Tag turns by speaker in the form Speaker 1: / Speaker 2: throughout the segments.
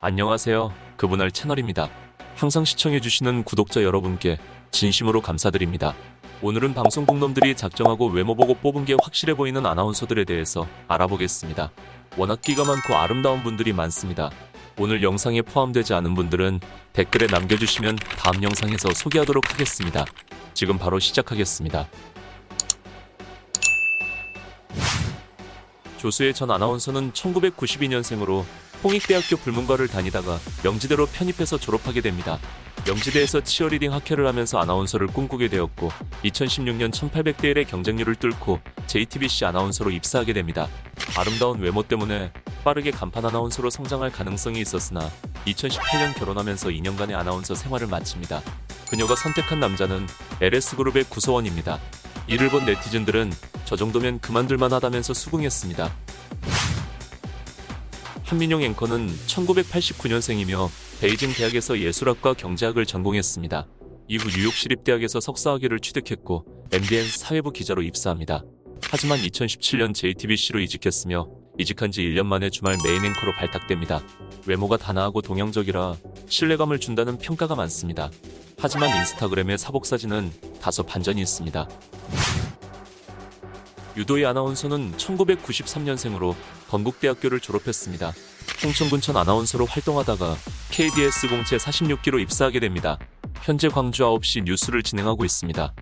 Speaker 1: 안녕하세요. 그분할 채널입니다. 항상 시청해주시는 구독자 여러분께 진심으로 감사드립니다. 오늘은 방송국놈들이 작정하고 외모 보고 뽑은 게 확실해 보이는 아나운서들에 대해서 알아보겠습니다. 워낙 끼가 많고 아름다운 분들이 많습니다. 오늘 영상에 포함되지 않은 분들은 댓글에 남겨주시면 다음 영상에서 소개하도록 하겠습니다. 지금 바로 시작하겠습니다. 조수의 전 아나운서는 1992년생으로 홍익대학교 불문과를 다니다가 명지대로 편입해서 졸업하게 됩니다. 명지대에서 치어리딩 학회를 하면서 아나운서를 꿈꾸게 되었고 2016년 1800대 1의 경쟁률을 뚫고 JTBC 아나운서로 입사하게 됩니다. 아름다운 외모 때문에 빠르게 간판 아나운서로 성장할 가능성이 있었으나 2018년 결혼하면서 2년간의 아나운서 생활을 마칩니다. 그녀가 선택한 남자는 LS그룹의 구소원입니다. 이를 본 네티즌들은 저 정도면 그만둘만 하다면서 수긍했습니다. 한민용 앵커는 1989년생이며 베이징 대학에서 예술학과 경제학을 전공했습니다. 이후 뉴욕 시립대학에서 석사학위를 취득했고 MBN 사회부 기자로 입사합니다. 하지만 2017년 JTBC로 이직했으며 이직한 지 1년 만에 주말 메인 앵커로 발탁됩니다. 외모가 단아하고 동양적이라 신뢰감을 준다는 평가가 많습니다. 하지만 인스타그램의 사복 사진은 다소 반전이 있습니다. 유도희 아나운서는 1993년생으로 건국대학교를 졸업했습니다. 홍천군천 아나운서로 활동하다가 KBS 공채 46기로 입사하게 됩니다. 현재 광주 9시 뉴스를 진행하고 있습니다.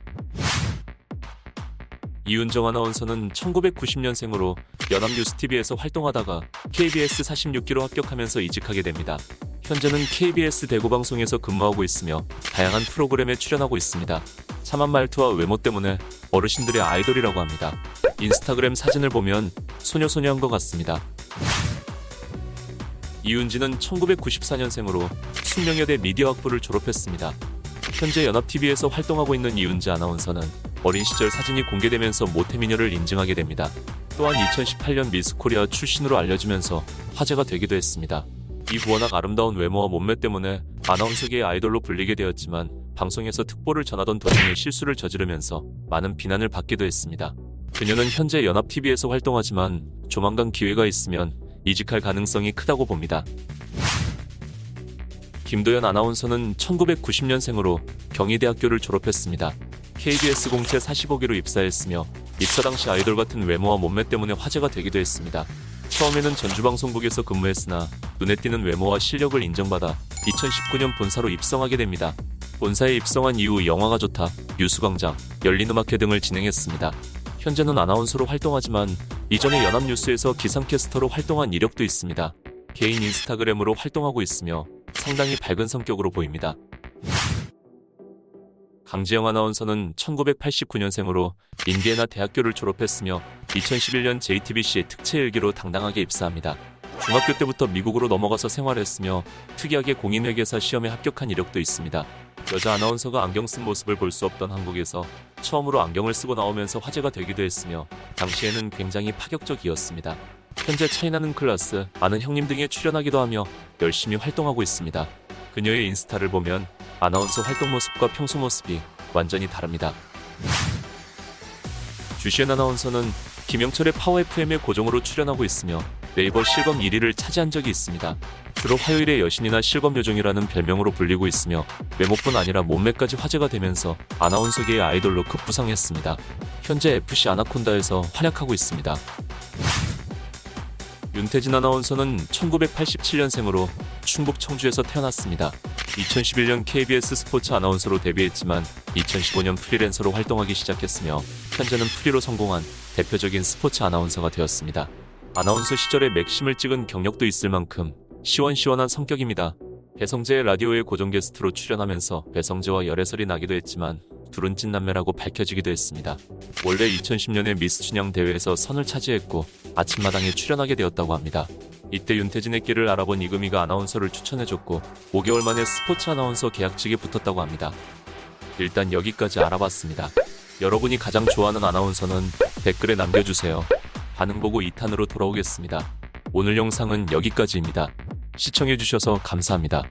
Speaker 1: 이윤정 아나운서는 1990년생으로 연합뉴스TV에서 활동하다가 KBS 46기로 합격하면서 이직하게 됩니다. 현재는 KBS 대구방송에서 근무하고 있으며 다양한 프로그램에 출연하고 있습니다. 참한 말투와 외모 때문에 어르신들의 아이돌이라고 합니다. 인스타그램 사진을 보면 소녀소녀한 것 같습니다. 이윤지는 1994년생으로 숙명여대 미디어학부를 졸업했습니다. 현재 연합TV에서 활동하고 있는 이윤지 아나운서는 어린 시절 사진이 공개되면서 모태미녀를 인증하게 됩니다. 또한 2018년 미스코리아 출신으로 알려지면서 화제가 되기도 했습니다. 이후 워낙 아름다운 외모와 몸매 때문에 아나운서계의 아이돌로 불리게 되었지만 방송에서 특보를 전하던 도중에 실수를 저지르면서 많은 비난을 받기도 했습니다. 그녀는 현재 연합TV에서 활동하지만 조만간 기회가 있으면 이직할 가능성이 크다고 봅니다. 김도연 아나운서는 1990년생으로 경희대학교를 졸업했습니다. KBS 공채 45기로 입사했으며 입사 당시 아이돌 같은 외모와 몸매 때문에 화제가 되기도 했습니다. 처음에는 전주방송국에서 근무했으나 눈에 띄는 외모와 실력을 인정받아 2019년 본사로 입성하게 됩니다. 본사에 입성한 이후 영화가 좋다, 뉴스광장, 열린음악회 등을 진행했습니다. 현재는 아나운서로 활동하지만 이전에 연합뉴스에서 기상캐스터로 활동한 이력도 있습니다. 개인 인스타그램으로 활동하고 있으며 상당히 밝은 성격으로 보입니다. 강지영 아나운서는 1989년생으로 인디애나 대학교를 졸업했으며 2011년 JTBC 특채 일기로 당당하게 입사합니다. 중학교 때부터 미국으로 넘어가서 생활했으며 특이하게 공인회계사 시험에 합격한 이력도 있습니다. 여자 아나운서가 안경 쓴 모습을 볼 수 없던 한국에서 처음으로 안경을 쓰고 나오면서 화제가 되기도 했으며 당시에는 굉장히 파격적이었습니다. 현재 차이나는 클라스, 아는 형님 등에 출연하기도 하며 열심히 활동하고 있습니다. 그녀의 인스타를 보면 아나운서 활동 모습과 평소 모습이 완전히 다릅니다. 주시엔 아나운서는 김영철의 파워 FM에 고정으로 출연하고 있으며 네이버 실검 1위를 차지한 적이 있습니다. 주로 화요일의 여신이나 실검 요정이라는 별명으로 불리고 있으며 외모뿐 아니라 몸매까지 화제가 되면서 아나운서계의 아이돌로 급부상했습니다. 현재 FC 아나콘다에서 활약하고 있습니다. 윤태진 아나운서는 1987년생으로 충북 청주에서 태어났습니다. 2011년 KBS 스포츠 아나운서로 데뷔했지만 2015년 프리랜서로 활동하기 시작했으며 현재는 프리로 성공한 대표적인 스포츠 아나운서가 되었습니다. 아나운서 시절에 맥심을 찍은 경력도 있을 만큼 시원시원한 성격입니다. 배성재의 라디오에 고정 게스트로 출연하면서 배성재와 열애설이 나기도 했지만 둘은 찐남매라고 밝혀지기도 했습니다. 원래 2010년에 미스 춘향 대회에서 선을 차지했고 아침마당에 출연하게 되었다고 합니다. 이때 윤태진의 길을 알아본 이금희가 아나운서를 추천해줬고 5개월 만에 스포츠 아나운서 계약직에 붙었다고 합니다. 일단 여기까지 알아봤습니다. 여러분이 가장 좋아하는 아나운서는 댓글에 남겨주세요. 반응 보고 2탄으로 돌아오겠습니다. 오늘 영상은 여기까지입니다. 시청해주셔서 감사합니다.